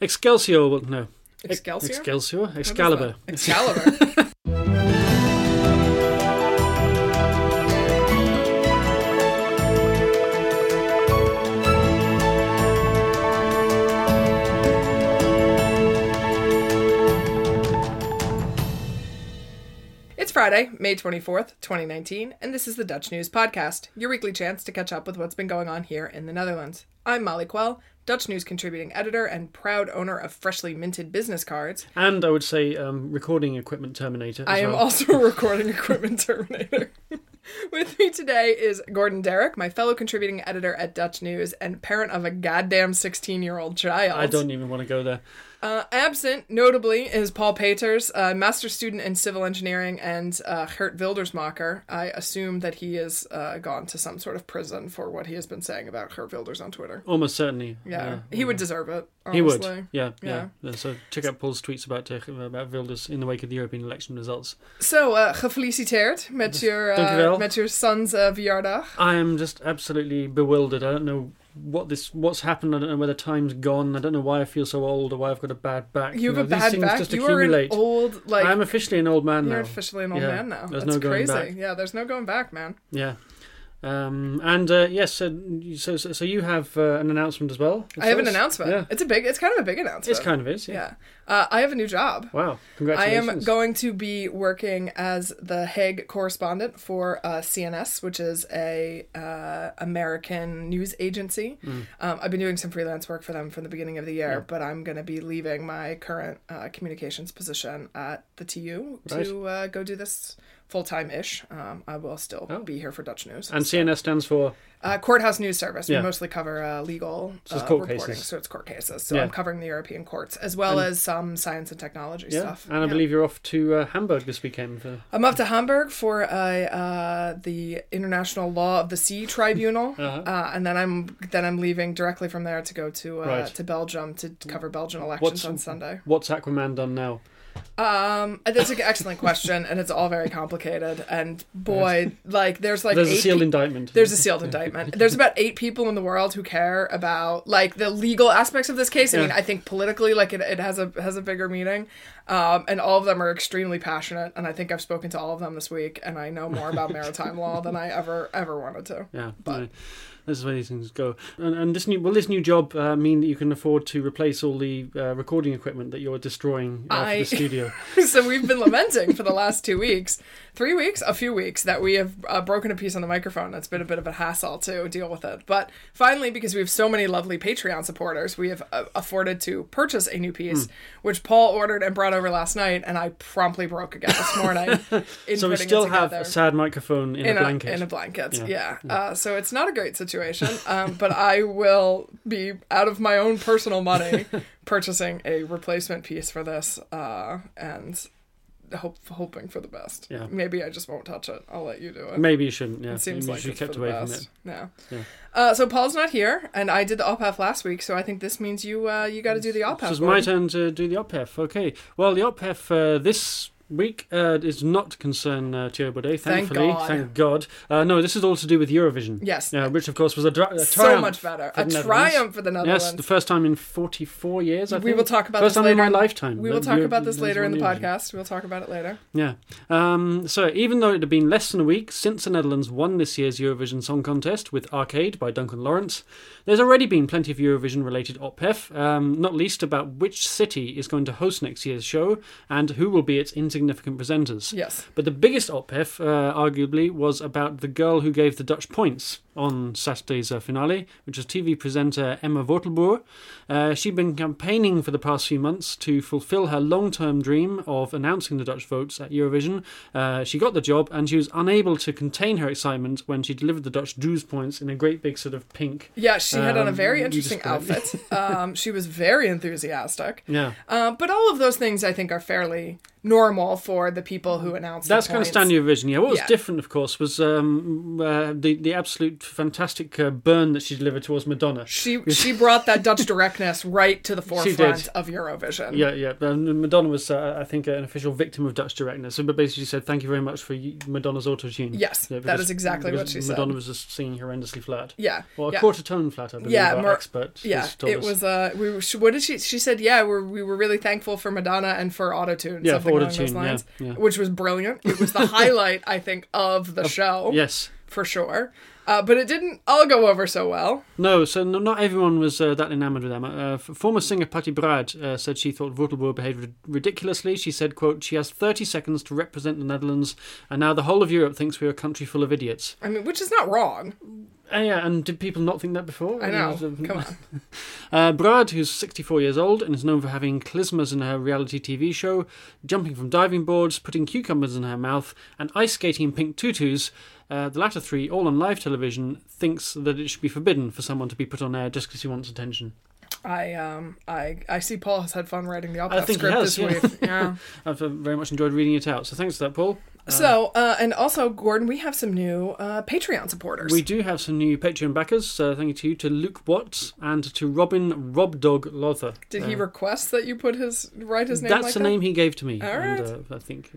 Excelsior, well, no. Excelsior? Excelsior? Excalibur. Excalibur. It's Friday, May 24th, 2019, and this is the Dutch News Podcast, your weekly chance to catch up with what's been going on here in the Netherlands. I'm Molly Quell, Dutch News contributing editor and proud owner of freshly minted business cards. And I would say um, recording equipment terminator. As I am well. also a recording equipment terminator. With me today is Gordon Darroch, my fellow contributing editor at Dutch News and parent of a goddamn 16 year old child. I don't even want to go there. Uh, absent, notably, is Paul Peters, a master student in civil engineering, and uh, Gert Wildersmacher. I assume that he has uh, gone to some sort of prison for what he has been saying about Geert Wilders on Twitter. Almost certainly. Yeah, he would deserve it. He would. Yeah, Yeah. yeah. So check out Paul's tweets about uh, about Wilders in the wake of the European election results. So, uh, gefeliciteerd met your, uh, met your son's uh, verjaardag. I am just absolutely bewildered. I don't know what this what's happened. I don't know where the time's gone. I don't know why I feel so old or why I've got a bad back. You have know, a bad back. just You are an accumulate. old, like, I'm officially an old man now. you're officially an old Yeah, man now. there's That's no going crazy. back. Yeah, there's no going back, man. Yeah. Um, and uh, yes, so, so so so you have uh, an announcement as well. I have an announcement. Yeah, It's a big, it's kind of a big announcement. it's kind of is. Yeah. yeah. Uh, I have a new job. Wow. Congratulations. I am going to be working as the Hague correspondent for uh, CNS, which is a uh, American news agency. Mm. Um, I've been doing some freelance work for them from the beginning of the year, but I'm going to be leaving my current uh, communications position at the TU to uh, go do this full time ish. Um, I will still Oh. be here for Dutch news. And CNS stands for Uh, courthouse news service. Yeah. We mostly cover uh, legal So it's uh, court reporting, cases. so it's court cases. So Yeah. I'm covering the European courts as well as some science and technology yeah. stuff. And I believe you're off to uh, Hamburg this weekend for I'm off to Hamburg for uh, the International Law of the Sea Tribunal, Uh-huh. uh, and then I'm then I'm leaving directly from there to go to uh, Right. to Belgium to cover Belgian elections What's- on Sunday. what's Aquaman done now? Um, that's an excellent question, and it's all very complicated. And boy, like there's like There's a sealed pe- indictment. There's a sealed indictment. There's about eight people in the world who care about like the legal aspects of this case. I mean, I think politically, like it, it has a has a bigger meaning, um, and all of them are extremely passionate. And I think I've spoken to all of them this week, and I know more about maritime law than I ever ever wanted to. Yeah, But- no, this is where these things go. And, and this new will this new job uh, mean that you can afford to replace all the uh, recording equipment that you're destroying uh, for the studio? so we've been lamenting for the last two weeks, three weeks, a few weeks that we have uh, broken a piece on the microphone. It's been a bit of a hassle to deal with it, but finally, because we have so many lovely Patreon supporters, we have uh, afforded to purchase a new piece, Hmm. which Paul ordered and brought over last night, and I promptly broke again this morning. in so we still have a sad microphone in, in a blanket. in a blanket. Yeah. Yeah. Uh, so it's not a great situation, um, but I will be out of my own personal money purchasing a replacement piece for this, uh, and hope hoping for the best. Yeah. Maybe I just won't touch it. I'll let you do it. Maybe you shouldn't. Yeah, It seems Maybe like you it's should for kept away from it. Yeah. Yeah. Uh, so Paul's not here, and I did the ophef last week, so I think this means you uh, you got to do the ophef. It's my turn to do the ophef. Okay. Well, the ophef uh, this week uh, is not to concern uh, Thierry Baudet, Thank thankfully. God. Thank God. Uh, no, this is all to do with Eurovision. Yes. Uh, which, of course, was a, dra- a so triumph much better. for A the Netherlands. triumph for the Netherlands. Yes, the first time in 44 years, I we think. will talk about First this time in later. my lifetime. We will talk Euro- about this later in the Eurovision. podcast. We'll talk about it later. Yeah. Um, so even though it had been less than a week since the Netherlands won this year's Eurovision Song Contest with Arcade by Duncan Lawrence, there's already been plenty of Eurovision related ophef, um, not least about which city is going to host next year's show and who will be its insignificant presenters. Yes. But the biggest ophef, uh, arguably, was about the girl who gave the Dutch points on Saturday's uh, finale, which was TV presenter Emma Wortelboer. Uh, she'd been campaigning for the past few months to fulfill her long term dream of announcing the Dutch votes at Eurovision. Uh, she got the job and she was unable to contain her excitement when she delivered the Dutch dues points in a great big sort of pink. Yeah, she had on a Um, very interesting outfit. um, she was very enthusiastic. Yeah. Uh, but all of those things I think are fairly normal for the people who announced. That's the kind of standard Eurovision. Yeah, what was Yeah. different, of course, was um, uh, the the absolute fantastic uh, burn that she delivered towards Madonna. She she brought that Dutch directness right to the forefront of Eurovision. Yeah, yeah. Um, Madonna was, uh, I think, an official victim of Dutch directness. So, but basically, she said, "Thank you very much for Madonna's auto tune." Yes, that is exactly what she said. Madonna was just singing horrendously flat. Yeah. Well, a yeah. quarter tone flat, I believe. Yeah, more- expert. Yeah, it us. was. Uh, we were, she- what did she? She said, "Yeah, we're, we were really thankful for Madonna and for autotune." Yeah, for those autotune, yeah, lines, yeah. which was brilliant. It was the highlight, I think, of the show. Yes. for sure. Uh, but it didn't all go over so well. No, so no, not everyone was uh, that enamoured with them. Uh, former singer Patty Brard uh, said she thought Wortelboer behaved rid- ridiculously. She said, quote, she has 30 seconds to represent the Netherlands, and now the whole of Europe thinks we're a country full of idiots. I mean, which is not wrong. Uh, yeah, and did people not think that before? I know. Uh, Come on. Uh, Brard, who's 64 years old and is known for having klizmas in her reality TV show, jumping from diving boards, putting cucumbers in her mouth, and ice skating in pink tutus, uh, the latter three, all on live television, thinks that it should be forbidden for someone to be put on air just because he wants attention. I um I I see Paul has had fun writing the op I think he script has, this yeah. week. Yeah. I've uh, very much enjoyed reading it out. So thanks for that, Paul. So uh, and also Gordon, we have some new uh, Patreon supporters. We do have some new Patreon backers. Uh, thank you to you, to Luke Watts and to Robin Rob Dog Lothar. Did he Uh, request that you put his write his name? That's like the that? name he gave to me. All and, uh, I think.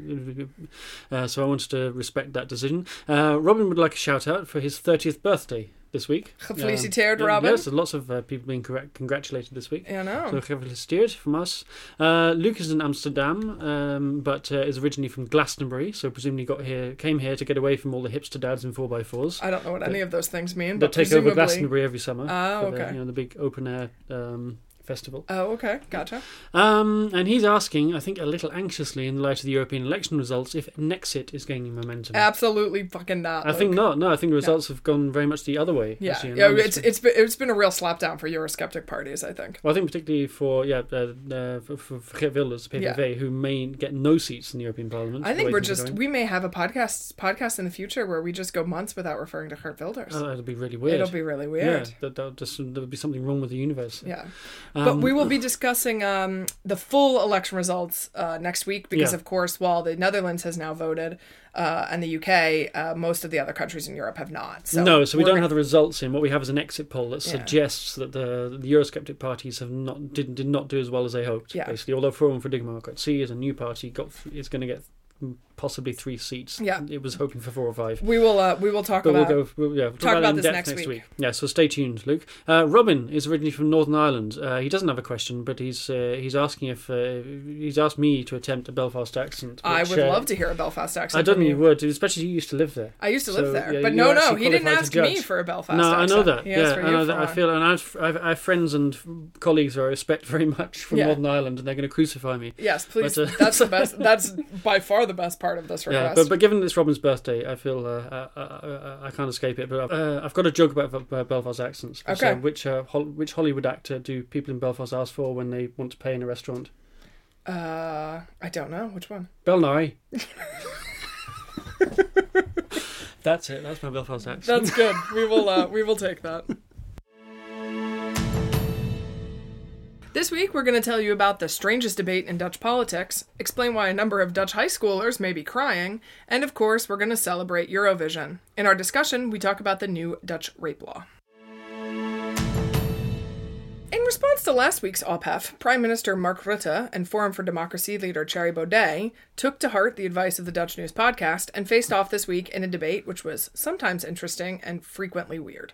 Uh, so I wanted to respect that decision. Uh, Robin would like a shout out for his 30th birthday this week. Gefeliciteerd, Um, Robin. Yes, lots of uh, people being correct, congratulated this week. I know. So gefeliciteerd from us. Uh, Luke is in Amsterdam, um, but uh, is originally from Glastonbury, so presumably got here, came here to get away from all the hipster dads in 4x4s. I don't know what any of those things mean, but take over. Glastonbury every summer. Oh, for the, okay. you know, the big open air um, festival. Oh, okay, gotcha. Um, and he's asking, I think a little anxiously in light of the European election results, if Nexit is gaining momentum. Absolutely fucking not. I think not. No, I think the results have gone very much the other way. Yeah, actually, yeah. It's it's been, it's been a real slapdown for Eurosceptic parties. I think. Well, I think particularly for yeah, uh, uh, for, for, for Geert Wilders, the PVV, who may get no seats in the European Parliament. I think we're just going. we may have a podcast podcast in the future where we just go months without referring to Geert Wilders. Oh, that'll be really weird. It'll be really weird. yeah, that, that just there would be something wrong with the universe. Yeah. Um, But we will be discussing um, the full election results uh, next week because, Yeah. of course, while the Netherlands has now voted uh, and the UK, uh, most of the other countries in Europe have not. So no, so we don't gonna- have the results in. What we have is an exit poll that Yeah. suggests that the the Eurosceptic parties have not did, did not do as well as they hoped. Yeah. Basically, although Forum for Democracy is a new party, got is going to get possibly three seats. Yeah. it was hoping for four or five. We will. Uh, we will talk But we'll about. go. We'll, yeah, we'll talk it about in this next next week. Yeah, so stay tuned, Luke. Uh, Robin is originally from Northern Ireland. Uh, he doesn't have a question, but he's uh, he's asking if uh, he's asked me to attempt a Belfast accent. I would uh, love to hear a Belfast accent. I don't think you. would, especially you used to live there. I used to live there, yeah, but no, no, he didn't ask me for a Belfast No, accent. I know that. He yeah, I know that. I feel, and I've, I've, I have friends and colleagues who I respect very much from Yeah. Northern Ireland, and they're going to crucify me. Yes, please. But, that's the best. That's by far the best part of this Yeah, but, but given it's Robin's birthday, I feel uh, I, I, I can't escape it. But uh, I've got a joke about uh, Belfast accents. Which, Okay. uh, which uh, Hol- which Hollywood actor do people in Belfast ask for when they want to pay in a restaurant? uh, I don't know which one. Bill Nighy. That's it. That's my Belfast accent. That's good. We will. Uh, we will take that. This week, we're going to tell you about the strangest debate in Dutch politics, explain why a number of Dutch high schoolers may be crying, and of course, we're going to celebrate Eurovision. In our discussion, we talk about the new Dutch rape law. In response to last week's ophef, Prime Minister Mark Rutte and Forum for Democracy leader Thierry Baudet took to heart the advice of the Dutch News podcast and faced off this week in a debate which was sometimes interesting and frequently weird.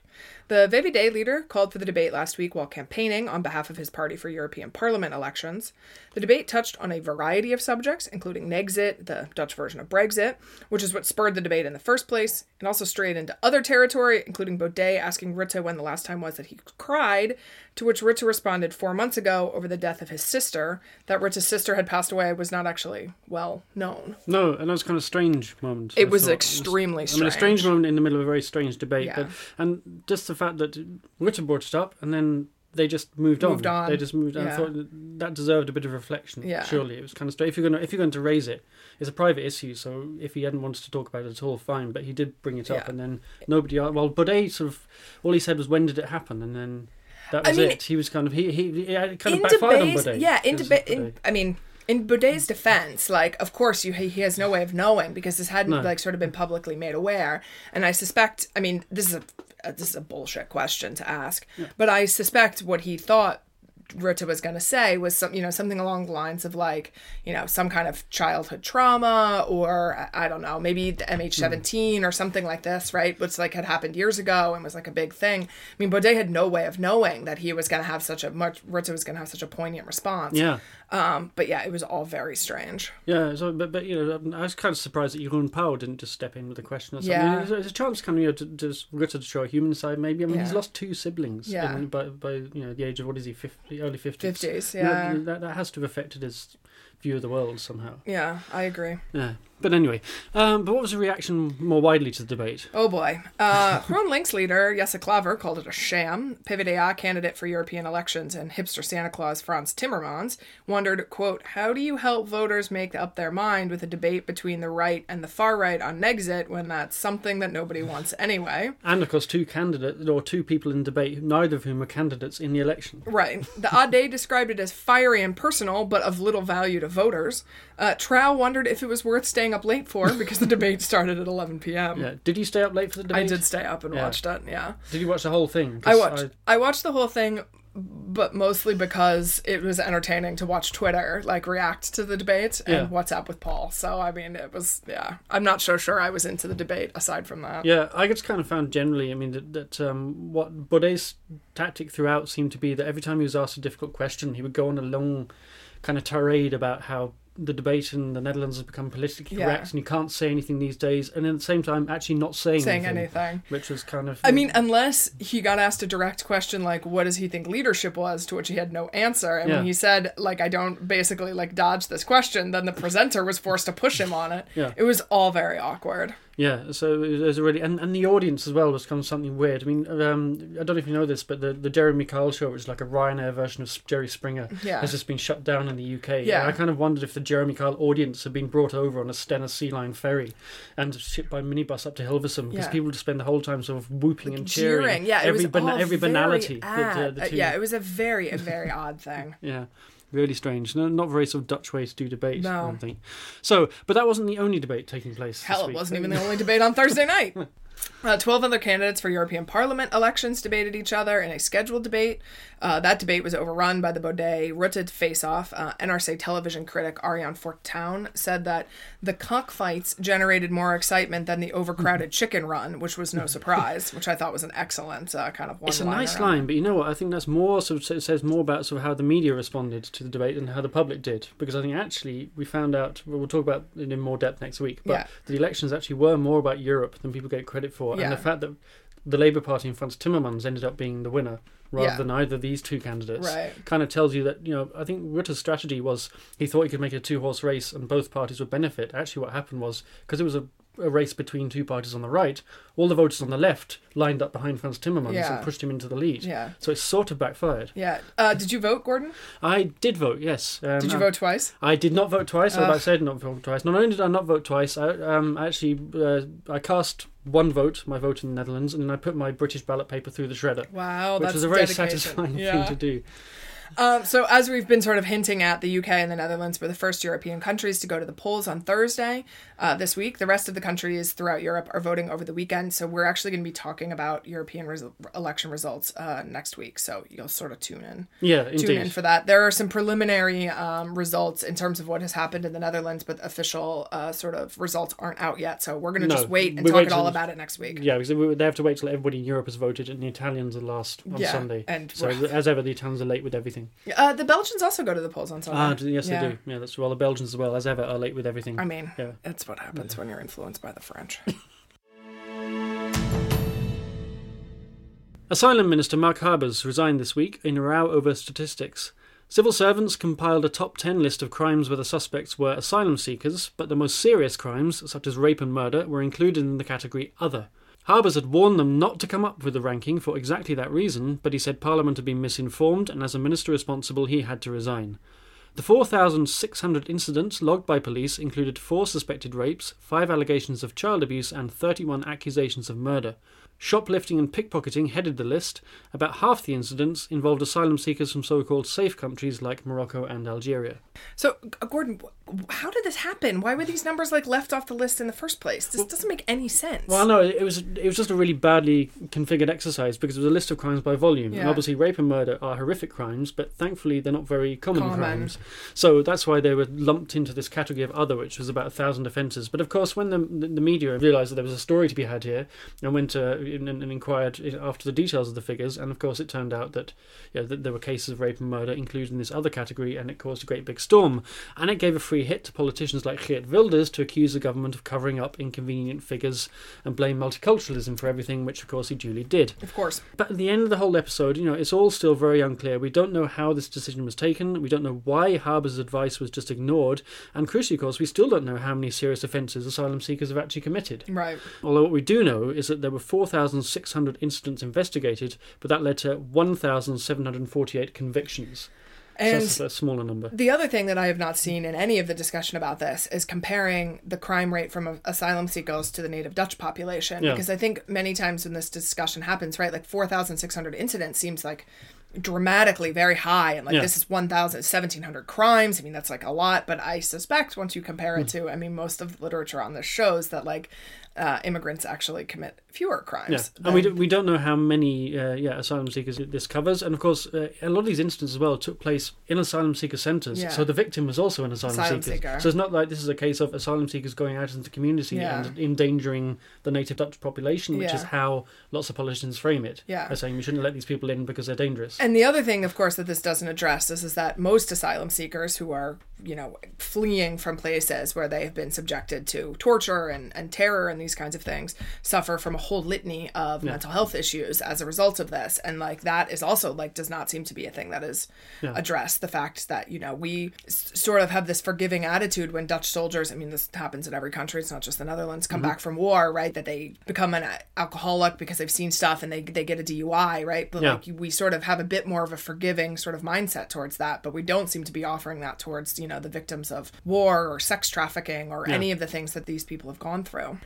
The VVD leader called for the debate last week while campaigning on behalf of his party for European Parliament elections. The debate touched on a variety of subjects, including Nexit, the Dutch version of Brexit, which is what spurred the debate in the first place, and also strayed into other territory, including Baudet asking Rutte when the last time was that he cried, to which Rutte responded four months ago over the death of his sister. That Rich's sister had passed away was not actually well known. No, and that was kind of a strange moment. It I was thought. extremely I mean, a strange. strange moment in the middle of a very strange debate. Yeah. But, and just the fact that Rutte brought it up and then they just moved on. Moved on. They just moved on. I thought that, that deserved a bit of reflection. Yeah. Surely. It was kind of strange. If you're going to, if you're going to raise it, it's a private issue, so if he hadn't wanted to talk about it at all, fine. But he did bring it up and then nobody, well, Baudet sort of, all he said was, when did it happen? And then that I was mean, it. He was kind of, he, he, he kind of backfired on Baudet. yeah, in debate. Baudet. I mean, in Baudet's defense, like, of course, you he has no way of knowing because this hadn't No. like sort of been publicly made aware. And I suspect, I mean, this is a uh, this is a bullshit question to ask, but I suspect what he thought Rutte was going to say was some, you know, something along the lines of like, you know, some kind of childhood trauma or I don't know, maybe the MH17 or something like this, right? Which like had happened years ago and was like a big thing. I mean, Baudet had no way of knowing that he was going to have such a much Rutte was going to have such a poignant response. Yeah. Um, but yeah, it was all very strange. Yeah, so but, but you know, I was kind of surprised that Jeroen Pauw didn't just step in with a question or something. Yeah. There's, there's a chance, kind of, you know, to, to Rutte to show a human side. Maybe I mean, he's lost two siblings. Yeah. in- by by you know the age of what is he, 50, early fifties. 50s, You know, yeah. that that has to have affected his view of the world somehow. Yeah, I agree. Yeah, but anyway, um, but what was the reaction more widely to the debate? Oh boy. Uh, Link's leader Jesse Klaver, called it a sham. PvdA candidate for European elections and hipster Santa Claus Frans Timmermans wondered, quote, how do you help voters make up their mind with a debate between the right and the far right on Nexit when that's something that nobody wants anyway? And of course, two candidates or two people in debate, neither of whom are candidates in the election. Right. The Day described it as fiery and personal, but of little value to voters. Uh, Trouw wondered if it was worth staying up late for because the debate started at 11 p.m. Yeah, did you stay up late for the debate? I did stay up and Yeah. watched it, yeah. Did you watch the whole thing? I watched. I, watched the whole thing, but mostly because it was entertaining to watch Twitter like react to the debate and Yeah. what's up with Paul. So I mean, it was yeah. I'm not so sure I was into the debate aside from that. Yeah, I just kind of found generally, I mean, that, that um, what Baudet's tactic throughout seemed to be that every time he was asked a difficult question, he would go on a long kind of tirade about how the debate in the Netherlands has become politically Yeah. correct and you can't say anything these days, and at the same time, actually not saying, Saying anything, anything. Which was kind of. I mean, unless he got asked a direct question like, "What does he think leadership was?" to which he had no answer, and Yeah. when he said, "Like, I don't basically like dodge this question," then the presenter was forced to push him on it. Yeah. It was all very awkward. Yeah, so it was already, and, and the audience as well was kind of something weird. I mean, um, I don't know if you know this, but the, the Jeremy Kyle show, which is like a Ryanair version of Jerry Springer, Yeah. has just been shut down in the UK. Yeah. And I kind of wondered if the Jeremy Kyle audience had been brought over on a Stena Sea Line ferry and shipped by minibus up to Hilversum because Yeah. people just spend the whole time sort of whooping and cheering. Jeering. Yeah, every all every very banality. that, uh, Uh, yeah, it was a very, a very odd thing. yeah, really strange. No, not very sort of Dutch way to do debate. No. I don't think. So, but that wasn't the only debate taking place. Hell, it wasn't even the only debate on Thursday night. Uh, 12 other candidates for European Parliament elections debated each other in a scheduled debate. Uh, that debate was overrun by the Baudet Rutte face off. Uh, NRC television critic Arjen Fortuin said that the cockfights generated more excitement than the overcrowded chicken run, which was no surprise, which I thought was an excellent uh, kind of one It's a nice line, but you know what? I think that's more sort of it says more about sort of how the media responded to the debate and how the public did. Because I think actually we found out well, we'll talk about it in more depth next week. But Yeah. the elections actually were more about Europe than people get credit for, Yeah. and the fact that the Labour Party in Frans Timmermans ended up being the winner rather Yeah. than either of these two candidates Right. kind of tells you that you know I think Rutte's strategy was he thought he could make a two horse race and both parties would benefit. Actually, what happened was because it was a a race between two parties on the right, all the voters on the left lined up behind Frans Timmermans Yeah. and pushed him into the lead. Yeah. So it sort of backfired. Yeah. Uh, did you vote, Gordon? I did vote, yes. Um, Did you vote twice? I did not vote twice. I was about to I did not vote twice. Not only did I not vote twice, I um, actually uh, I cast one vote, my vote in the Netherlands, and then I put my British ballot paper through the shredder, Wow, which was a very dedication. satisfying Yeah. thing to do. Um, so, as we've been sort of hinting at, the UK and the Netherlands were the first European countries to go to the polls on Thursday uh, this week. The rest of the countries throughout Europe are voting over the weekend. So, we're actually going to be talking about European res- election results uh, next week. So, you'll sort of tune in. Yeah, Tune in for that. There are some preliminary um, results in terms of what has happened in the Netherlands, but official uh, sort of results aren't out yet. So, we're going to No, just wait and talk wait it all about it next week. Yeah, because we- they have to wait till everybody in Europe has voted, and the Italians are last on Yeah, Sunday. and so as ever, the Italians are late with everything. Uh, the Belgians also go to the polls on Sunday. Ah, yes, Yeah. they do. Yeah, that's well. The Belgians as well as ever are late with everything. I mean, Yeah. that's what happens when you're influenced by the French. Asylum Minister Mark Harbers resigned this week in a row over statistics. Civil servants compiled a top 10 list of crimes where the suspects were asylum seekers, but the most serious crimes, such as rape and murder, were included in the category Other. Harbers had warned them not to come up with the ranking for exactly that reason, but he said Parliament had been misinformed, and as a minister responsible, he had to resign. The 4,600 incidents logged by police included four suspected rapes, five allegations of child abuse, and 31 accusations of murder. Shoplifting and pickpocketing headed the list. About half the incidents involved asylum seekers from so called safe countries like Morocco and Algeria. So, uh, Gordon, how did this happen? Why were these numbers like left off the list in the first place? This doesn't make any sense. Well, no, it was it was just a really badly configured exercise because it was a list of crimes by volume, and obviously rape and murder are horrific crimes, but thankfully they're not very common, Common. crimes. So that's why they were lumped into this category of other, which was about a thousand offences. But of course, when the the media realised that there was a story to be had here, and went uh, in, and inquired after the details of the figures, and of course it turned out that yeah, that there were cases of rape and murder included in this other category, and it caused a great big storm. And it gave a free hit to politicians like Geert Wilders to accuse the government of covering up inconvenient figures and blame multiculturalism for everything, which of course he duly did. of course. But at the end of the whole episode, you know, it's all still very unclear. We don't know how this decision was taken. We don't know why Harbers' advice was just ignored. And crucially, of course, we still don't know how many serious offences asylum seekers have actually committed. Right. Although what we do know is that there were 4,600 incidents investigated, but that led to 1,748 convictions. So that's a smaller number. the other thing that I have not seen in any of the discussion about this is comparing the crime rate from asylum seekers to the native Dutch population. Yeah. Because I think many times when this discussion happens, right, like 4,600 incidents seems like dramatically very high. And like Yeah. this is 1,000, 1,700 crimes. I mean, that's like a lot. But I suspect once you compare it hmm. to, I mean, most of the literature on this shows that like uh, immigrants actually commit fewer Yeah, crimes. and we, do, we don't know how many uh, yeah asylum seekers this covers, and of course uh, a lot of these incidents as well took place in asylum seeker centres. Yeah. So the victim was also an asylum, Asylum seeker. seeker. So it's not like this is a case of asylum seekers going out into the community Yeah. and endangering the native Dutch population, which is how lots of politicians frame it. Yeah. by saying we shouldn't let these people in because they're dangerous. And the other thing, of course, that this doesn't address is, is that most asylum seekers who are, you know, fleeing from places where they have been subjected to torture and, and terror and these kinds of things suffer from a whole litany of mental health issues as a result of this. And like that is also like does not seem to be a thing that is Yeah. addressed. The fact that, you know, we s- sort of have this forgiving attitude when Dutch soldiers, I mean, this happens in every country, it's not just the Netherlands, come mm-hmm. back from war, right? That they become an uh, alcoholic because they've seen stuff and they, they get a DUI, right? But Yeah. like we sort of have a bit more of a forgiving sort of mindset towards that, but we don't seem to be offering that towards, you know, the victims of war or sex trafficking or any of the things that these people have gone through.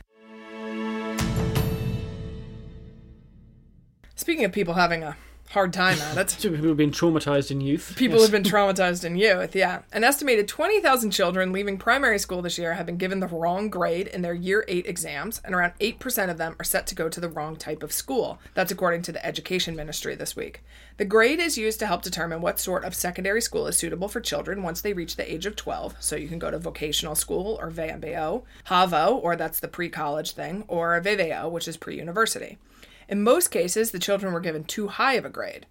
Speaking of people having a hard time at it, people have been traumatized in youth. People Yes. have been traumatized in youth, yeah. An estimated 20,000 children leaving primary school this year have been given the wrong grade in their year 8 exams, and around 8% of them are set to go to the wrong type of school. That's according to the Education Ministry this week. The grade is used to help determine what sort of secondary school is suitable for children once they reach the age of 12. So you can go to vocational school or VMBO, HAVO, or that's the pre college thing, or VWO, which is pre university. In most cases, the children were given too high of a grade.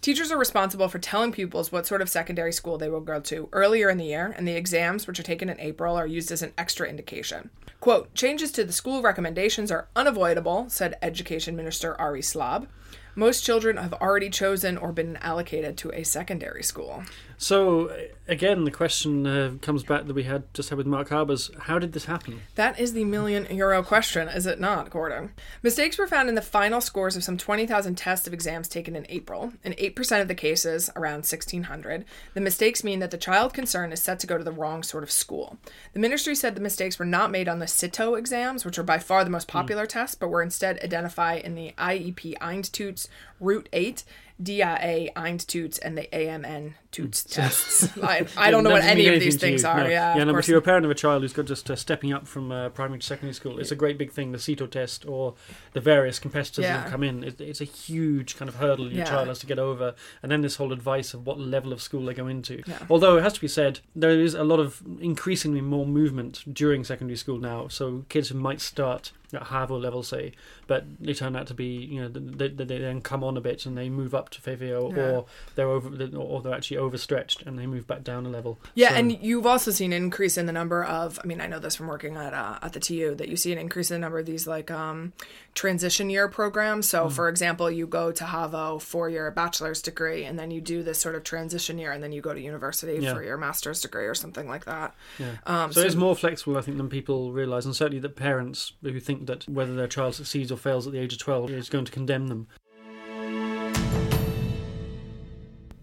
Teachers are responsible for telling pupils what sort of secondary school they will go to earlier in the year, and the exams, which are taken in April, are used as an extra indication. Quote, changes to the school recommendations are unavoidable, said Education Minister Arie Slob. Most children have already chosen or been allocated to a secondary school. So again, the question uh, comes back that we had just had with Mark Harbers: How did this happen? That is the million euro question, is it not, Gordon? Mistakes were found in the final scores of some 20,000 tests of exams taken in April. In 8% of the cases, around 1,600, the mistakes mean that the child concerned is set to go to the wrong sort of school. The ministry said the mistakes were not made on the CITO exams, which are by far the most popular tests, but were instead identified in the IEP Eindtoets Route 8, DIA Eindtoets, and the AMN Toets tests. I, I don't know what any of these things you. are. No. Yeah, yeah. of No, but course if you're a parent of a child who's got just uh, stepping up from uh, primary to secondary school, it's a great big thing. The CITO test or the various competitors Yeah. that come in, it, it's a huge kind of hurdle your Yeah. child has to get over. And then this whole advice of what level of school they go into. Yeah. Although it has to be said, there is a lot of increasingly more movement during secondary school now. So kids who might start at HAVO level, say, but they turn out to be, you know, they, they, they then come on a bit and they move up to FAVO, Yeah. or they're over, or they're actually overstretched and they move back down a level. Yeah, So- and you've also seen an increase in the number of. I mean, I know this from working at uh, at the TU that you see an increase in the number of these like um, transition year programs. So, for example, you go to HAVO for your bachelor's degree, and then you do this sort of transition year, and then you go to university Yeah. for your master's degree or something like that. Yeah. Um, so, so- it's more flexible, I think, than people realise, and certainly that parents who think that whether their child succeeds or fails at the age of 12 is going to condemn them.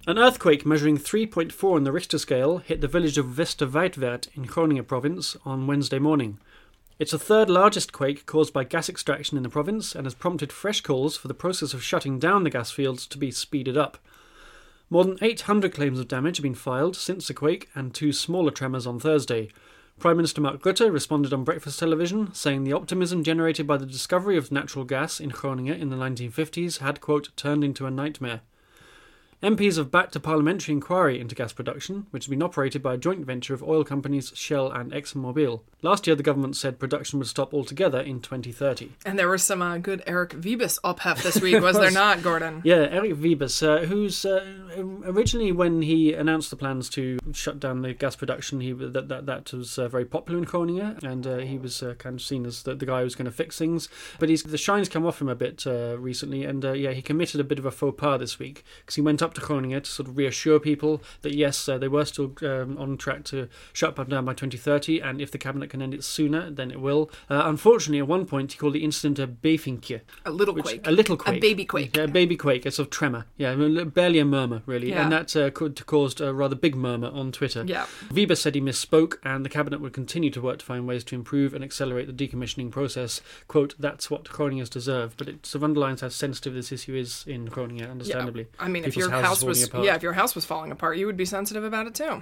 An earthquake measuring 3.4 on the Richter scale hit the village of Westerwijtwerd in Groningen province on Wednesday morning. It's the third largest quake caused by gas extraction in the province and has prompted fresh calls for the process of shutting down the gas fields to be speeded up. More than 800 claims of damage have been filed since the quake and two smaller tremors on Thursday. Prime Minister Mark Rutte responded on breakfast television, saying the optimism generated by the discovery of natural gas in Groningen in the 1950s had, quote, turned into a nightmare. MPs have backed a parliamentary inquiry into gas production, which has been operated by a joint venture of oil companies Shell and ExxonMobil. Last year, the government said production would stop altogether in 2030. And there was some uh, good Eric Wiebes ophef this week, was there not, Gordon? Yeah, Eric Wiebes, uh, who's uh, originally when he announced the plans to shut down the gas production, he that that, that was uh, very popular in Groningen, and uh, he was uh, kind of seen as the, the guy who was going to fix things. But he's the shine's come off him a bit uh, recently, and uh, yeah, he committed a bit of a faux pas this week because he went up to Groningen to sort of reassure people that yes, uh, they were still um, on track to shut down by 2030, and if the cabinet can end it sooner, then it will. Uh, unfortunately, at one point, he called the incident a bevinkje, A little which quake. a little quake, A baby quake. yeah, a baby quake, a sort of tremor, yeah, barely a murmur really, Yeah. and that uh, could caused a rather big murmur on Twitter. Yeah. Weber said he misspoke, and the cabinet would continue to work to find ways to improve and accelerate the decommissioning process. "Quote: That's what Groningers deserve." But it sort of underlines how sensitive this issue is in Groningen, understandably. I mean, if People's your houses house falling was apart. yeah, if your house was falling apart, you would be sensitive about it too.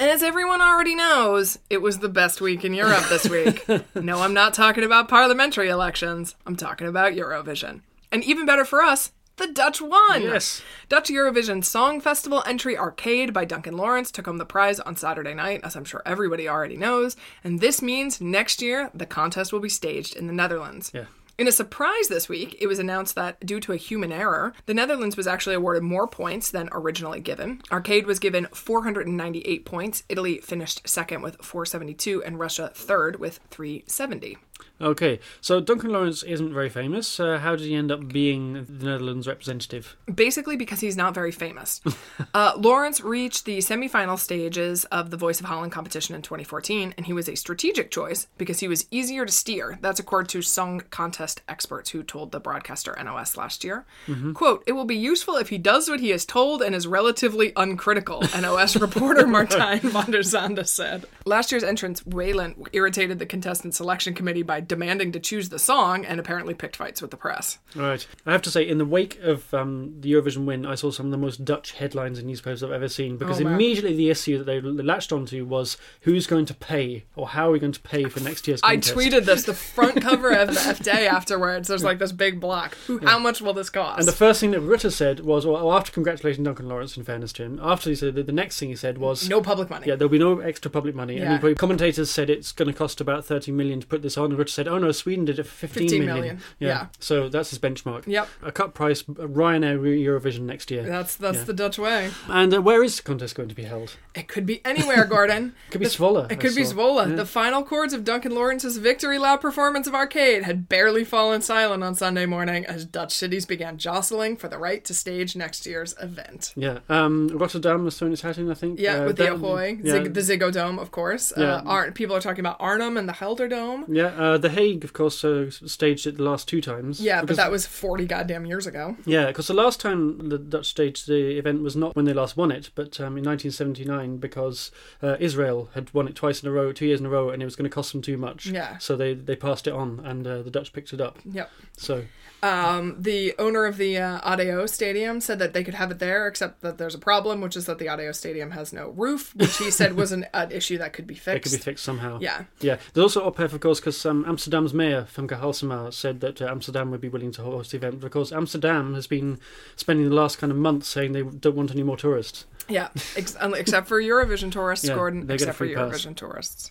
And as everyone already knows, it was the best week in Europe this week. no, I'm not talking about parliamentary elections. I'm talking about Eurovision. And even better for us, the Dutch won. Yes. Dutch Eurovision Song Festival entry Arcade by Duncan Lawrence took home the prize on Saturday night, as I'm sure everybody already knows. And this means next year the contest will be staged in the Netherlands. Yeah. In a surprise this week, it was announced that due to a human error, the Netherlands was actually awarded more points than originally given. Arcade was given 498 points, Italy finished second with 472, and Russia third with 370. Okay, so Duncan Lawrence isn't very famous. Uh, how did he end up being the Netherlands representative? Basically, because he's not very famous. uh, Lawrence reached the semifinal stages of the Voice of Holland competition in 2014, and he was a strategic choice because he was easier to steer. That's according to song contest experts who told the broadcaster NOS last year. Quote, it will be useful if he does what he is told and is relatively uncritical, NOS reporter Martijn van der Zande said. Last year's entrance, Waylon, irritated the contestant selection committee by demanding to choose the song and apparently picked fights with the press. Right. I have to say, in the wake of um, the Eurovision win, I saw some of the most Dutch headlines in newspapers I've ever seen because Oh, immediately the issue that they latched onto was who's going to pay or how are we going to pay for next year's I tweeted this, the front cover of the F Day afterwards. There's like this big block. Who, How much will this cost? And the first thing that Rutte said was, well, after congratulating Duncan Lawrence, in fairness to him, after he said that, the next thing he said was, no public money. yeah, there'll be no extra public money. Yeah. And the commentators said it's going to cost about 30 million to put this on. Rutte said, oh no, Sweden did it for 15, 15 million. million. Yeah. So that's his benchmark. Yep. A cut price, Ryanair Eurovision next year. That's that's Yeah. the Dutch way. And uh, where is the contest going to be held? It could be anywhere, Gordon. It could be Zwolle. It I could be. Zwolle. Yeah. The final chords of Duncan Lawrence's victory lap performance of Arcade had barely fallen silent on Sunday morning as Dutch cities began jostling for the right to stage next year's event. Yeah, um, Rotterdam has thrown its hat in, I think. Yeah, Uh, with the that- Ahoy, Yeah, Zig, the Ziggo Dome, of course. Yeah. Uh, Ar- people are talking about Arnhem and the GelreDome. yeah uh, The Hague, of course, uh, staged it the last two times. Yeah, but that was 40 goddamn years ago. Yeah, because the last time the Dutch staged the event was not when they last won it, but um, in 1979 because uh, Israel had won it twice in a row, two years in a row, and it was going to cost them too much. Yeah. So they, they passed it on, and uh, the Dutch picked it up. Yep. So Um, the owner of the uh, ADO Stadium said that they could have it there, except that there's a problem, which is that the ADO Stadium has no roof, which he said was an, an issue that could be fixed. it could be fixed somehow. Yeah. Yeah. There's also Ophef, of course, because um, Amsterdam's mayor, Femke Halsema, said that uh, Amsterdam would be willing to host the event because Amsterdam has been spending the last kind of month saying they don't want any more tourists. Yeah, ex- except for Eurovision tourists, Yeah, Gordon. they get a Except for free pass. Eurovision tourists.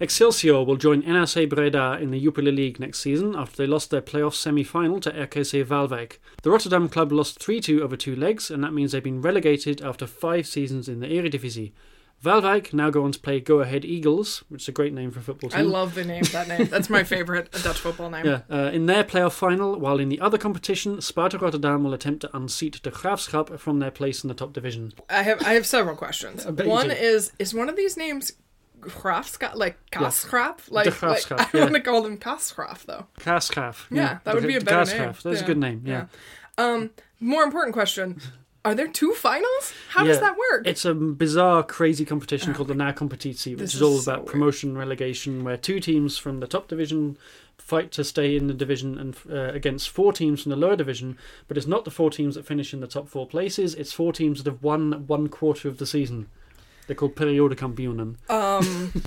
Excelsior will join NAC Breda in the Jupiler League next season after they lost their playoff semi-final to RKC Waalwijk. The Rotterdam club lost 3-2 over two legs, and that means they've been relegated after five seasons in the Eredivisie. Waalwijk now go on to play Go Ahead Eagles, which is a great name for a football team. I love the name, that name. That's my favorite Dutch football name. Yeah, uh, in their playoff final, while in the other competition, Sparta Rotterdam will attempt to unseat the Graafschap from their place in the top division. I have I have several questions. One is is one of these names Graafschap like Kasgraf? Like, De like I yeah. want to call them Kasgraf though. Graafschap. Yeah, that would be a better Graafschap. name. That's Yeah. a good name, yeah. Um, more important question: Are there two finals? How does that work? It's a bizarre, crazy competition called the Na Competitie, which This is all so about weird. promotion and relegation, where two teams from the top division fight to stay in the division and uh, against four teams from the lower division. But it's not the four teams that finish in the top four places; it's four teams that have won one quarter of the season. They're called Periodekampionen. um,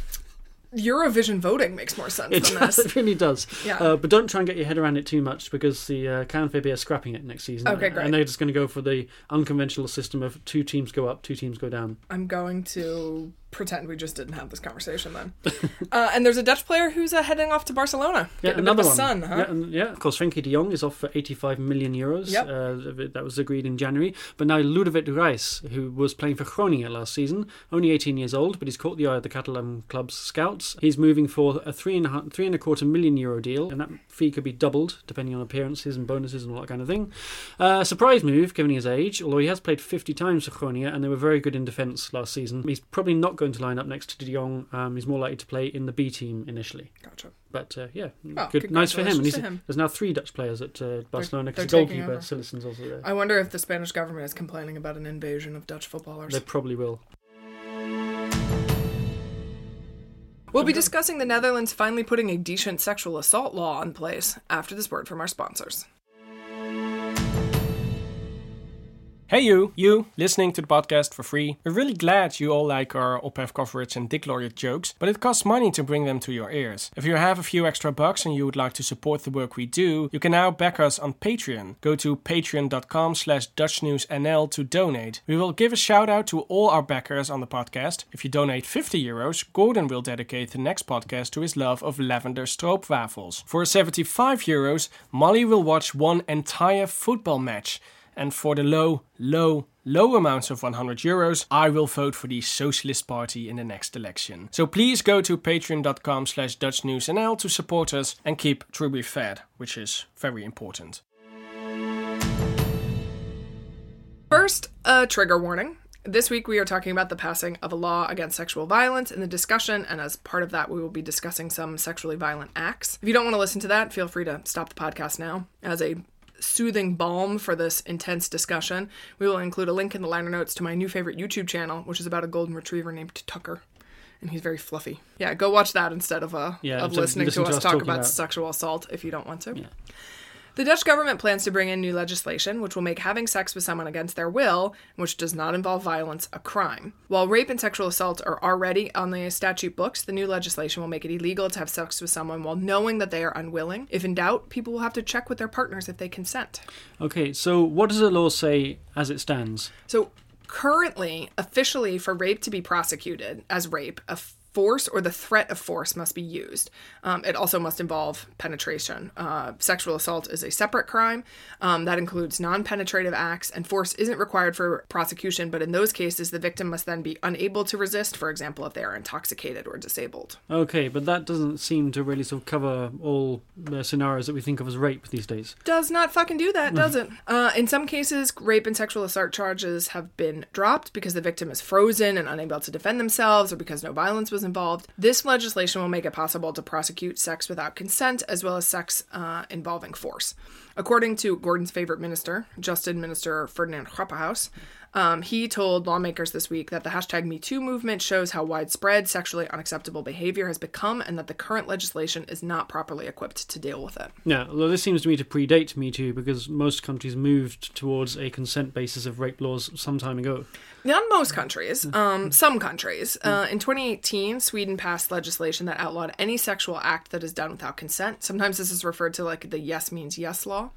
Eurovision voting makes more sense It than does, this. it really does. Yeah. Uh, but don't try and get your head around it too much because the uh, KNVB are scrapping it next season. Okay, great. And they're just going to go for the unconventional system of two teams go up, two teams go down. I'm going to pretend we just didn't have this conversation then. uh, and there's a Dutch player who's uh, heading off to Barcelona. Yeah, another one. sun, huh? Yeah, and, yeah, of course, Frenkie de Jong is off for 85 million euros. Yep. Uh, that was agreed in January. But now Ludovit Reis, who was playing for Groningen last season, only 18 years old, but he's caught the eye of the Catalan club's scouts. He's moving for a three and a, half, three and a quarter million euro deal, and that fee could be doubled depending on appearances and bonuses and all that kind of thing. Uh, surprise move, given his age, although he has played 50 times for Groningen, and they were very good in defence last season. He's probably not going to line up next to De Jong. Um, he's more likely to play in the B team initially. Gotcha. But uh, yeah, Well, good, nice for him. And he's, him. there's now three Dutch players at uh, Barcelona because the goalkeeper over. Also there. I wonder if the Spanish government is complaining about an invasion of Dutch footballers. They probably will. We'll be discussing the Netherlands finally putting a decent sexual assault law in place after this word from our sponsors. Hey you, you, listening to the podcast for free. We're really glad you all like our Ophef coverage and Dick Laureate jokes, but it costs money to bring them to your ears. If you have a few extra bucks and you would like to support the work we do, you can now back us on Patreon. Go to patreon.com slash dutchnewsnl to donate. We will give a shout out to all our backers on the podcast. If you donate 50 euros, Gordon will dedicate the next podcast to his love of lavender stroopwafels. For 75 euros, Molly will watch one entire football match. And for the low, low, low amounts of 100 euros, I will vote for the Socialist Party in the next election. So please go to patreon.com slash dutchnewsnl to support us and keep Truby fed, which is very important. First, a trigger warning. This week, we are talking about the passing of a law against sexual violence in the discussion, and as part of that, we will be discussing some sexually violent acts. If you don't want to listen to that, feel free to stop the podcast now. As a soothing balm for this intense discussion, we will include a link in the liner notes to my new favorite YouTube channel, which is about a golden retriever named Tucker. And he's very fluffy. Yeah, go watch that instead of uh, Yeah, of to listening listen to to us us talk about, about- sexual assault if you don't want to. Yeah. The Dutch government plans to bring in new legislation which will make having sex with someone against their will, which does not involve violence, a crime. While rape and sexual assault are already on the statute books, the new legislation will make it illegal to have sex with someone while knowing that they are unwilling. If in doubt, people will have to check with their partners if they consent. Okay, so what does the law say as it stands? So, currently, officially, for rape to be prosecuted as rape, a force or the threat of force must be used. Um, it also must involve penetration. Uh, sexual assault is a separate crime um, that includes non penetrative acts, and force isn't required for prosecution, but in those cases, the victim must then be unable to resist, for example, if they are intoxicated or disabled. Okay, but that doesn't seem to really sort of cover all the scenarios that we think of as rape these days. does not fucking do that, does it? Uh, in some cases, rape and sexual assault charges have been dropped because the victim is frozen and unable to defend themselves or because no violence was involved. This legislation will make it possible to prosecute sex without consent as well as sex uh, involving force. According to Gordon's favorite minister, Justin Minister Ferdinand Grapperhaus, um, he told lawmakers this week that the hashtag MeToo movement shows how widespread sexually unacceptable behavior has become and that the current legislation is not properly equipped to deal with it. Yeah, although this seems to me to predate Me Too because most countries moved towards a consent basis of rape laws some time ago. Not most countries, um, some countries. Uh, in 2018, Sweden passed legislation that outlawed any sexual act that is done without consent. Sometimes this is referred to like the yes means yes law.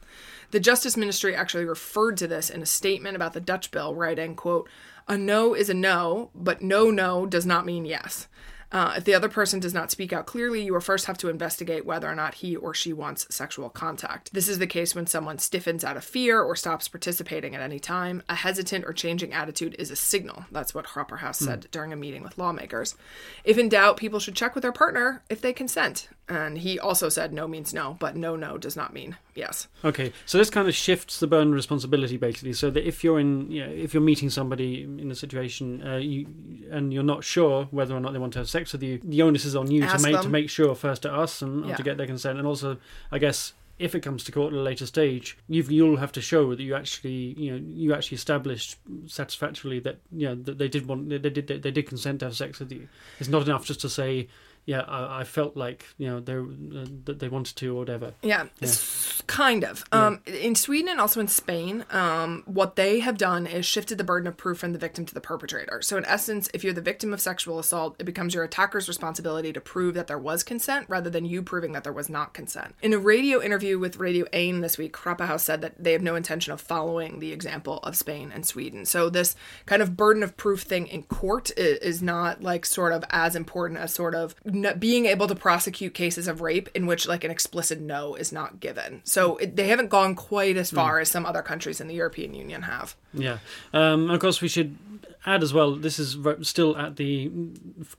The Justice Ministry actually referred to this in a statement about the Dutch bill, writing, quote, a no is a no, but no no does not mean yes. Uh, if the other person does not speak out clearly, you will first have to investigate whether or not he or she wants sexual contact. This is the case when someone stiffens out of fear or stops participating at any time. A hesitant or changing attitude is a signal. That's what Grapperhaus said during a meeting with lawmakers. If in doubt, people should check with their partner if they consent. And he also said no means no, but no no does not mean yes. Okay, so this kind of shifts the burden of responsibility basically, so that if you're in, you know, if you're meeting somebody in a situation, uh, you and you're not sure whether or not they want to have sex with you, the onus is on you to Ask make to make sure first to us and Yeah. to get their consent, and also, I guess. if it comes to court at a later stage, you've, you'll have to show that you actually, you know, you actually established satisfactorily that, you know, that they did want, they did, they did consent to have sex with you. It's not enough just to say, yeah, I, I felt like you know they uh, that they wanted to or whatever. Yeah, s- kind of. Um, in Sweden and also in Spain, um, what they have done is shifted the burden of proof from the victim to the perpetrator. So in essence, if you're the victim of sexual assault, it becomes your attacker's responsibility to prove that there was consent rather than you proving that there was not consent. In a radio interview with Radio Ain this week, Grapperhaus said that they have no intention of following the example of Spain and Sweden. So this kind of burden of proof thing in court i- is not like sort of as important as sort of n- being able to prosecute cases of rape in which like an explicit no is not given. So it, they haven't gone quite as far as some other countries in the European Union have. Yeah. Um, and of course, we should add as well. This is still at the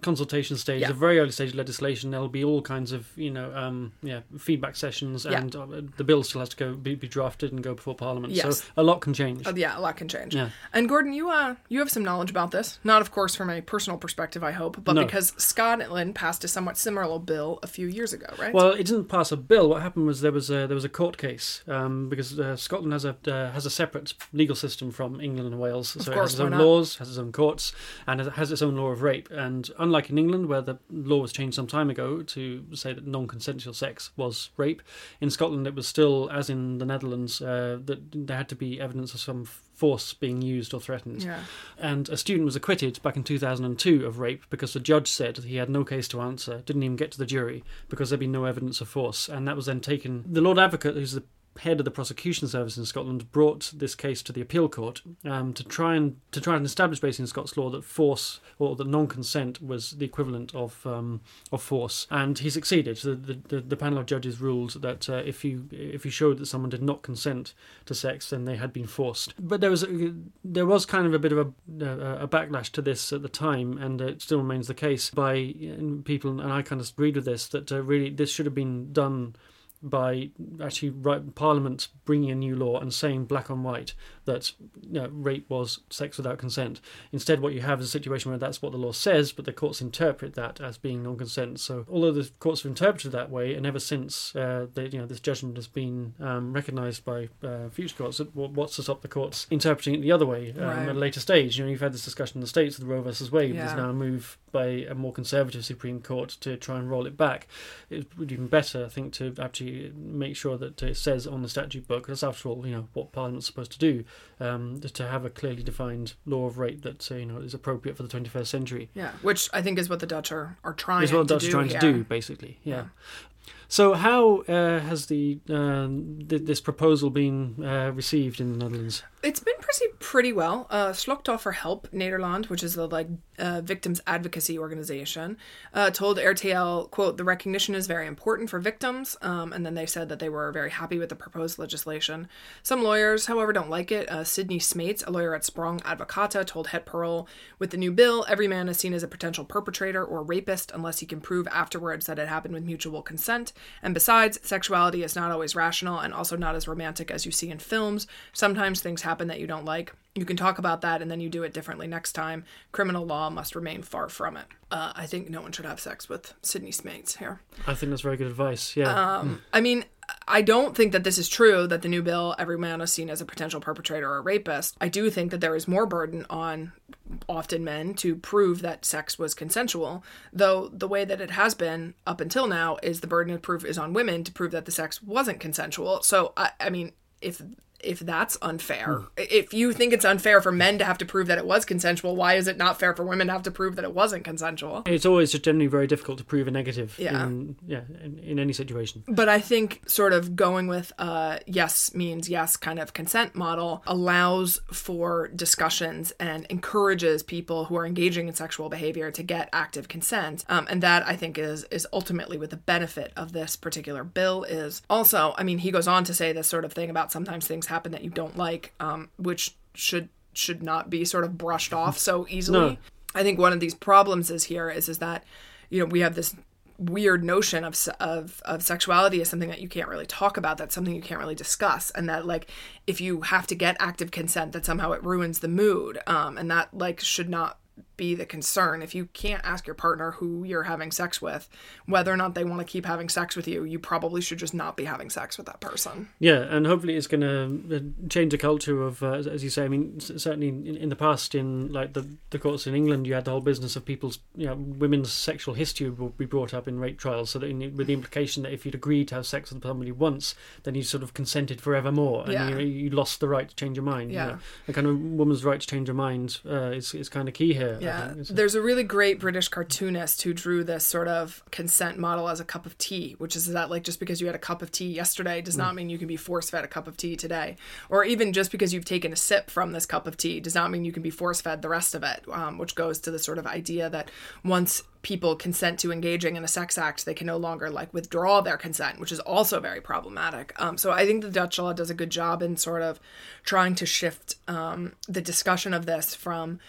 consultation stage, Yeah. the very early stage of legislation. There'll be all kinds of you know, um, yeah, feedback sessions, and uh, the bill still has to go be, be drafted and go before Parliament. Yes. So a lot can change. Uh, yeah, a lot can change. Yeah. And Gordon, you uh you have some knowledge about this. Not of course from a personal perspective, I hope, but No. because Scotland passed a somewhat similar bill a few years ago, right? Well, it didn't pass a bill. What happened was there was a there was a court case um, because uh, Scotland has a uh, has a separate legal system from England and Wales. so it course, has its own laws, has its own courts, and it has its own law of rape. And unlike in England, where the law was changed some time ago to say that non-consensual sex was rape, in Scotland it was still, as in the Netherlands, uh, that there had to be evidence of some force being used or threatened. yeah. And a student was acquitted back in 2002 of rape because the judge said he had no case to answer, didn't even get to the jury because there'd been no evidence of force. And that was then taken. The Lord Advocate, who's the head of the prosecution service in Scotland, brought this case to the appeal court um, to try and to try and establish, based in Scots law, that force or that non-consent was the equivalent of um, of force. And he succeeded. The, the, the panel of judges ruled that uh, if you if you showed that someone did not consent to sex, then they had been forced. But there was a, there was kind of a bit of a, a, backlash to this at the time, and it still remains the case by people. And I kind of agreed with this that uh, really this should have been done by actually right, Parliament bringing a new law and saying black on white that you know, rape was sex without consent. Instead, what you have is a situation where that's what the law says, but the courts interpret that as being non-consent. So, although the courts have interpreted that way, and ever since uh, the, you know this judgment has been um, recognised by uh, future courts, what's to stop the courts interpreting it the other way um, Right. at a later stage? You know, you've had this discussion in the states with Roe versus Wade. Yeah. There's now a move by a more conservative Supreme Court to try and roll it back. It would be even better, I think, to actually make sure that it says on the statute book. That's after all, you know, what Parliament's supposed to do, um, to have a clearly defined law of rape that uh, you know is appropriate for the 21st century. Yeah, which I think is what the Dutch are, are trying Is what to Dutch do are trying here. to do, basically. Yeah. So, how uh, has the uh, th- this proposal been uh, received in the Netherlands? It's been pretty pretty well. Uh, Slachtofferhulp Nederland, which is the like uh, victims advocacy organization, uh, told RTL, "quote The recognition is very important for victims," um, and then they said that they were very happy with the proposed legislation. Some lawyers, however, don't like it. Uh, Sidney Smeets, a lawyer at Sprong Advocaten, told Het Parool, "With the new bill, every man is seen as a potential perpetrator or rapist unless he can prove afterwards that it happened with mutual consent. And besides, sexuality is not always rational and also not as romantic as you see in films. Sometimes things happen that you don't like. You can talk about that and then you do it differently next time. Criminal law must remain far from it. Uh, I think no one should have sex with Sidney Smeets here. I think that's very good advice. Yeah. Um, I mean, I don't think that this is true that the new bill, every man is seen as a potential perpetrator or rapist. I do think that there is more burden on often men to prove that sex was consensual, though the way that it has been up until now is the burden of proof is on women to prove that the sex wasn't consensual. So, I, I mean, if if that's unfair, if you think it's unfair for men to have to prove that it was consensual, why is it not fair for women to have to prove that it wasn't consensual? it's always just generally very difficult to prove a negative Yeah. in yeah in, in any situation. But I think sort of going with uh, yes means yes kind of consent model allows for discussions and encourages people who are engaging in sexual behavior to get active consent. Um, and that I think is is ultimately what the benefit of this particular bill is. Also, I mean, he goes on to say this sort of thing about sometimes things happen that you don't like, um, which should should not be sort of brushed off so easily. No. I think one of these problems is here is is that you know we have this weird notion of of of sexuality as something that you can't really talk about that's something you can't really discuss and that like if you have to get active consent that somehow it ruins the mood um and that like should not be the concern. If you can't ask your partner who you're having sex with, whether or not they want to keep having sex with you, you probably should just not be having sex with that person. Yeah, and hopefully it's going to change the culture of, uh, as you say. I mean, certainly in, in, the past, in like the the courts in England, you had the whole business of people's, you know, women's sexual history would be brought up in rape trials, so that in, with the implication that if you'd agreed to have sex with somebody once, then you sort of consented forevermore, and Yeah. you, you lost the right to change your mind. you Yeah. know. a kind of woman's right to change her mind uh, is is kind of key here. I Yeah, think. There's a really great British cartoonist who drew this sort of consent model as a cup of tea, which is that like just because you had a cup of tea yesterday does not mean you can be force fed a cup of tea today, or even just because you've taken a sip from this cup of tea does not mean you can be force fed the rest of it, um, which goes to the sort of idea that once people consent to engaging in a sex act, they can no longer like withdraw their consent, which is also very problematic. Um, so I think the Dutch law does a good job in sort of trying to shift um, the discussion of this from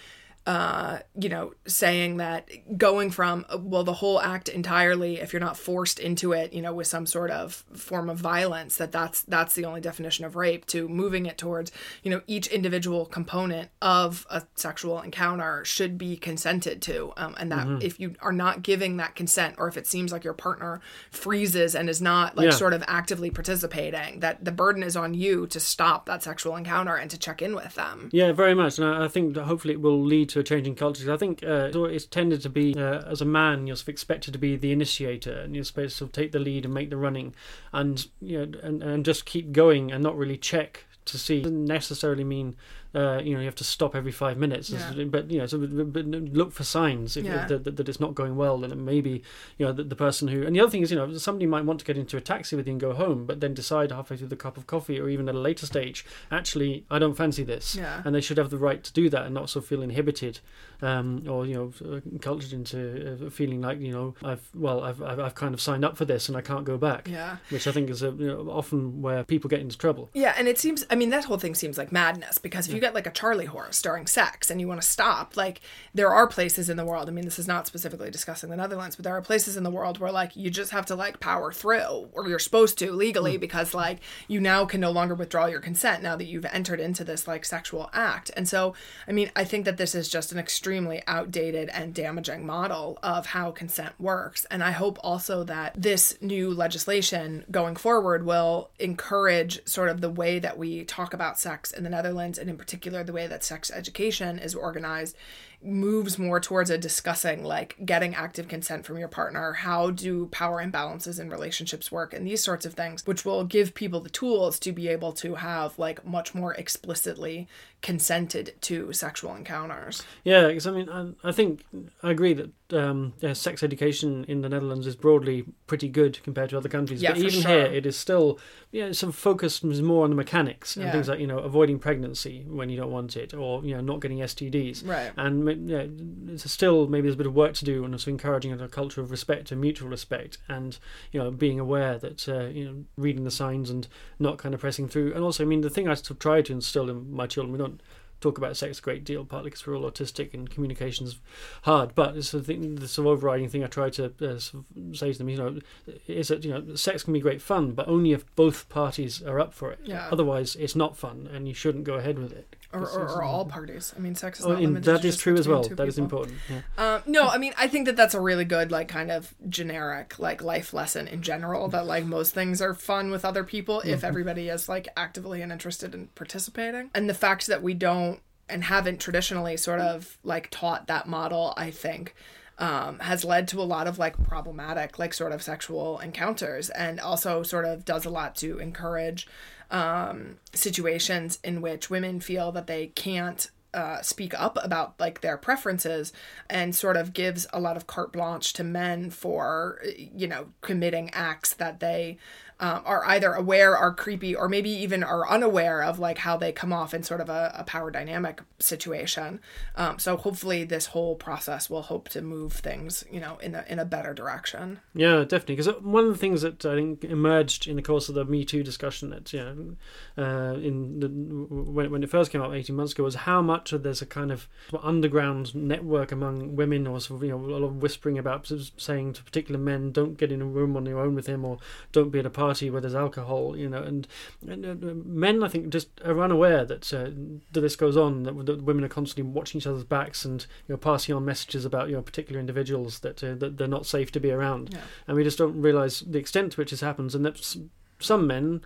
uh, you know, saying that going from, well, the whole act entirely, if you're not forced into it, you know, with some sort of form of violence, that that's, that's the only definition of rape, to moving it towards, you know, each individual component of a sexual encounter should be consented to. Um, and that if you are not giving that consent, or if it seems like your partner freezes and is not like Yeah. sort of actively participating, that the burden is on you to stop that sexual encounter and to check in with them. Yeah, very much, and I I think that hopefully it will lead to a changing culture. I think uh, it's tended to be uh, as a man you're expected to be the initiator, and you're supposed to take the lead and make the running, and you know, and, and just keep going and not really check to see. Doesn't necessarily mean. Uh, you know, you have to stop every five minutes, Yeah. but you know, so but, look for signs if, Yeah. that, that, that it's not going well. Then it may be, you know, the, the person who. And the other thing is, you know, somebody might want to get into a taxi with you and go home, but then decide halfway through the cup of coffee or even at a later stage, actually, I don't fancy this Yeah. and they should have the right to do that and not so feel inhibited um, or you know cultured into uh, feeling like you know I've well I've, I've I've kind of signed up for this and I can't go back Yeah. which I think is a, you know, often where people get into trouble Yeah, and it seems, I mean, that whole thing seems like madness because if you get like a Charlie horse during sex and you want to stop, like, there are places in the world, I mean, this is not specifically discussing the Netherlands, but there are places in the world where, like, you just have to, like, power through, or you're supposed to legally hmm. because, like, you now can no longer withdraw your consent now that you've entered into this, like, sexual act. And so, I mean, I think that this is just an extremely outdated and damaging model of how consent works. And I hope also that this new legislation going forward will encourage sort of the way that we talk about sex in the Netherlands, and in particular, the way that sex education is organized moves more towards a discussing like getting active consent from your partner how do power imbalances in relationships work and these sorts of things which will give people the tools to be able to have like much more explicitly consented to sexual encounters yeah because I mean I, I think I agree that um, yeah, sex education in the Netherlands is broadly pretty good compared to other countries Yeah, but even sure. here it is still yeah sort of focused more on the mechanics and Yeah. things like you know avoiding pregnancy when you don't want it or you know not getting STDs right and yeah, it's still maybe there's a bit of work to do and also encouraging a culture of respect and mutual respect and you know being aware that uh, you know reading the signs and not kind of pressing through. And also I mean the thing I sort of try to instill in my children we don't talk about sex a great deal partly because we're all autistic and communication's hard but it's the thing the sort of overriding thing I try to uh, sort of say to them you know is that you know sex can be great fun but only if both parties are up for it. Yeah. otherwise it's not fun and you shouldn't go ahead with it or, or, or all parties i mean sex is Oh, not limited that is true as well that is people. important yeah. Um, no, I mean, I think that that's a really good, like, kind of generic, like, life lesson in general. That like most things are fun with other people if everybody is like actively and interested in participating. And the fact that we don't and haven't traditionally sort of like taught that model, I think. Um, has led to a lot of like problematic like sort of sexual encounters and also sort of does a lot to encourage um, situations in which women feel that they can't uh, speak up about like their preferences and sort of gives a lot of carte blanche to men for you know committing acts that they um, are either aware are creepy or maybe even are unaware of like how they come off in sort of a, a power dynamic situation um, so hopefully this whole process will hope to move things you know in a, in a better direction Yeah, definitely. Because one of the things that I think emerged in the course of the Me Too discussion that you know, uh, in the when when it first came up eighteen months ago was how much of there's a kind of underground network among women, or sort of you know a lot of whispering about saying to particular men, don't get in a room on your own with him, or don't be at a party party where there's alcohol, you know, and, and uh, men I think just are unaware that uh, that this goes on, that, that women are constantly watching each other's backs and you know passing on messages about you know particular individuals that uh, that they're not safe to be around, Yeah. and we just don't realise the extent to which this happens, and that some men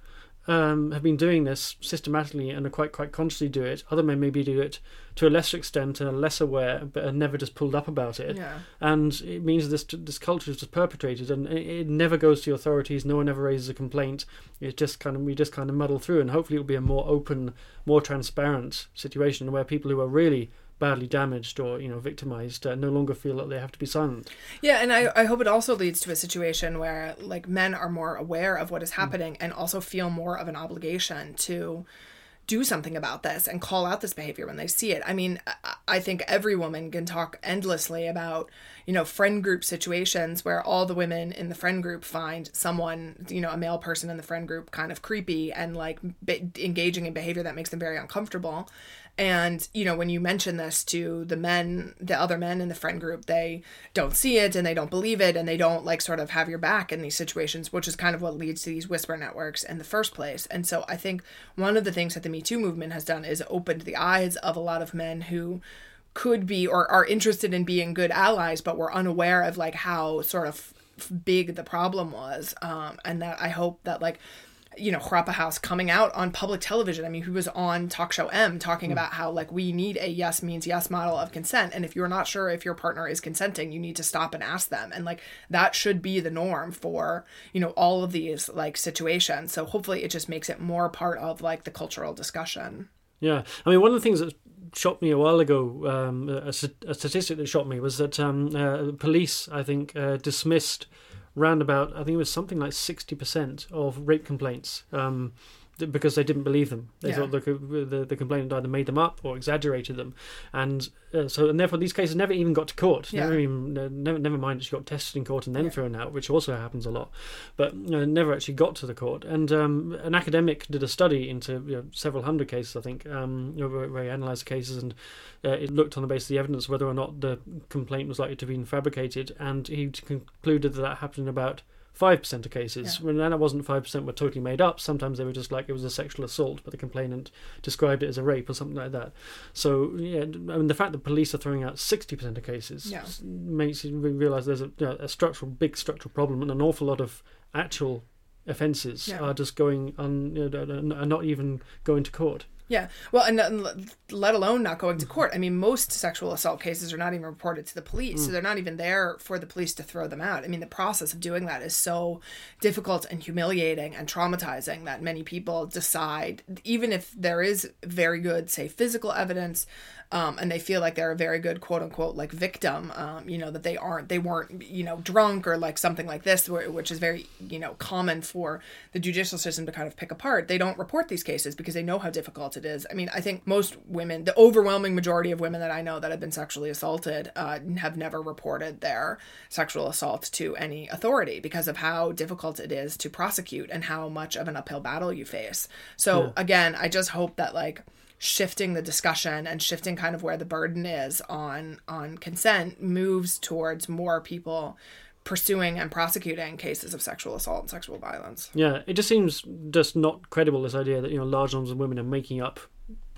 um, have been doing this systematically and are quite quite consciously do it. Other men maybe do it to a lesser extent and are less aware, but are never just pulled up about it. Yeah. And it means this this culture is just perpetrated, and it, it never goes to the authorities. No one ever raises a complaint. It just kind of we just kind of muddle through, and hopefully it'll be a more open, more transparent situation where people who are really badly damaged or you know victimized uh, no longer feel that they have to be silent. Yeah, and I, I hope it also leads to a situation where like men are more aware of what is happening and also feel more of an obligation to do something about this and call out this behavior when they see it. I mean, I- I think every woman can talk endlessly about, you know, friend group situations where all the women in the friend group find someone, you know, a male person in the friend group kind of creepy and like be- engaging in behavior that makes them very uncomfortable. And, you know, when you mention this to the men, the other men in the friend group, they don't see it and they don't believe it and they don't like sort of have your back in these situations, which is kind of what leads to these whisper networks in the first place. And so I think one of the things that the Me Too movement has done is opened the eyes of a lot of men who could be or are interested in being good allies, but were unaware of like how sort of big the problem was. Um, and that I hope that like you know, Grapperhaus coming out on public television. I mean, he was on Talk Show M talking about how like we need a yes means yes model of consent. And if you're not sure if your partner is consenting, you need to stop and ask them. And like that should be the norm for, you know, all of these like situations. So hopefully it just makes it more part of like the cultural discussion. Yeah, I mean, one of the things that shocked me a while ago, um, a, a statistic that shocked me was that um, uh, police, I think, uh, dismissed round about, I think it was something like 60% of rape complaints um, because they didn't believe them. They Yeah. thought the, the, the complainant either made them up or exaggerated them. And uh, so, and therefore, these cases never even got to court. Yeah. Never, even, never, never mind she got tested in court and then Yeah. thrown out, which also happens a lot. But uh, never actually got to the court. And um, an academic did a study into you know, several hundred cases, I think, um, you know, where, where he analysed the cases and uh, it looked on the basis of the evidence whether or not the complaint was likely to have been fabricated. And he concluded that that happened in about. Five percent of cases. Yeah. When that wasn't five percent were totally made up. Sometimes they were just like it was a sexual assault, but the complainant described it as a rape or something like that. So yeah, I mean the fact that police are throwing out sixty percent of cases Yeah. makes you re- realise there's a, you know, a structural, big structural problem, and an awful lot of actual offences Yeah. are just going on, you know, are not even going to court. Yeah. Well, and, and let alone not going to court. I mean, most sexual assault cases are not even reported to the police. So mm. they're not even there for the police to throw them out. I mean, the process of doing that is so difficult and humiliating and traumatizing that many people decide, even if there is very good, say, physical evidence, um, and they feel like they're a very good quote unquote like victim, um, you know, that they aren't, they weren't, you know, drunk or like something like this, which is very, you know, common for the judicial system to kind of pick apart. They don't report these cases because they know how difficult it is. I mean, I think most women, the overwhelming majority of women that I know that have been sexually assaulted, uh, have never reported their sexual assault to any authority because of how difficult it is to prosecute and how much of an uphill battle you face. So again, I just hope that like shifting the discussion and shifting kind of where the burden is on on consent moves towards more people pursuing and prosecuting cases of sexual assault and sexual violence. Yeah, it just seems just not credible. This idea that you know large numbers of women are making up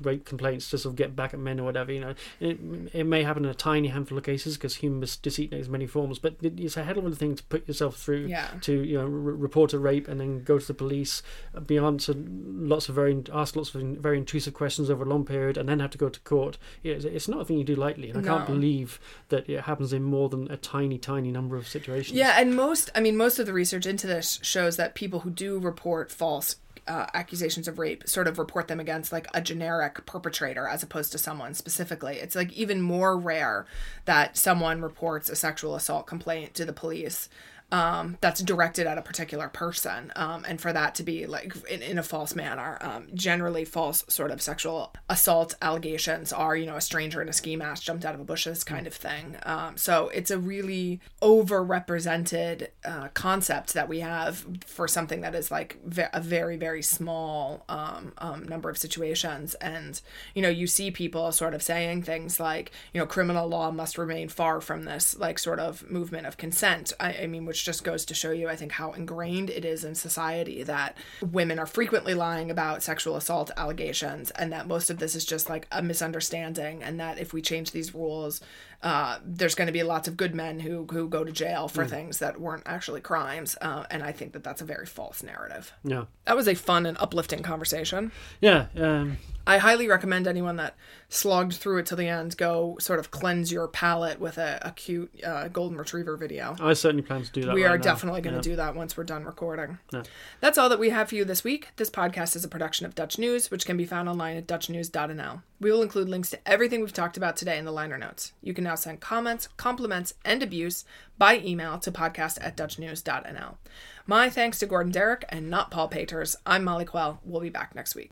rape complaints to sort of get back at men or whatever. You know, it, it may happen in a tiny handful of cases because human deceit takes many forms, but it's a hell of a thing to put yourself through Yeah. to you know r- report a rape and then go to the police, uh, be answered lots of very ask lots of very intrusive questions over a long period, and then have to go to court. It's, it's not a thing you do lightly, and I can't believe that it happens in more than a tiny, tiny number of situations. Yeah, and most, I mean, most of the research into this shows that people who do report false uh, accusations of rape sort of report them against like a generic perpetrator as opposed to someone specifically. It's like even more rare that someone reports a sexual assault complaint to the police um, that's directed at a particular person, um, and for that to be like in, in a false manner. Um, generally, false sort of sexual assault allegations are, you know, a stranger in a ski mask jumped out of a bushes kind of thing. Um, so it's a really overrepresented uh, concept that we have for something that is like ve- a very, very small um, um, number of situations. And, you know, you see people sort of saying things like, you know, criminal law must remain far from this, like, sort of movement of consent. I, I mean, which which just goes to show you, I think, how ingrained it is in society that women are frequently lying about sexual assault allegations and that most of this is just like a misunderstanding and that if we change these rules, uh, there's going to be lots of good men who, who go to jail for things that weren't actually crimes. Uh, and I think that that's a very false narrative. Yeah. That was a fun and uplifting conversation. Yeah. Um, I highly recommend anyone that slogged through it to the end go sort of cleanse your palate with a, a cute uh, golden retriever video. I certainly plan to do that. We right are now. definitely going to Yeah. do that once we're done recording. Yeah. That's all that we have for you this week. This podcast is a production of Dutch News, which can be found online at dutchnews.nl. We will include links to everything we've talked about today in the liner notes. You can now send comments, compliments, and abuse by email to podcast at dutchnews.nl. My thanks to Gordon Darroch and not Paul Paters. I'm Molly Quell. We'll be back next week.